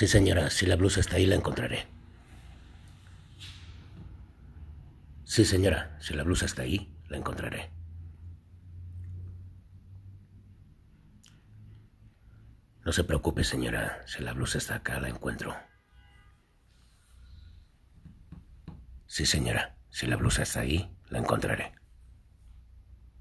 Sí, señora, si la blusa está ahí, la encontraré. Sí, señora, si la blusa está ahí, la encontraré. No se preocupe, señora, si la blusa está acá, la encuentro. Sí, señora, si la blusa está ahí, la encontraré.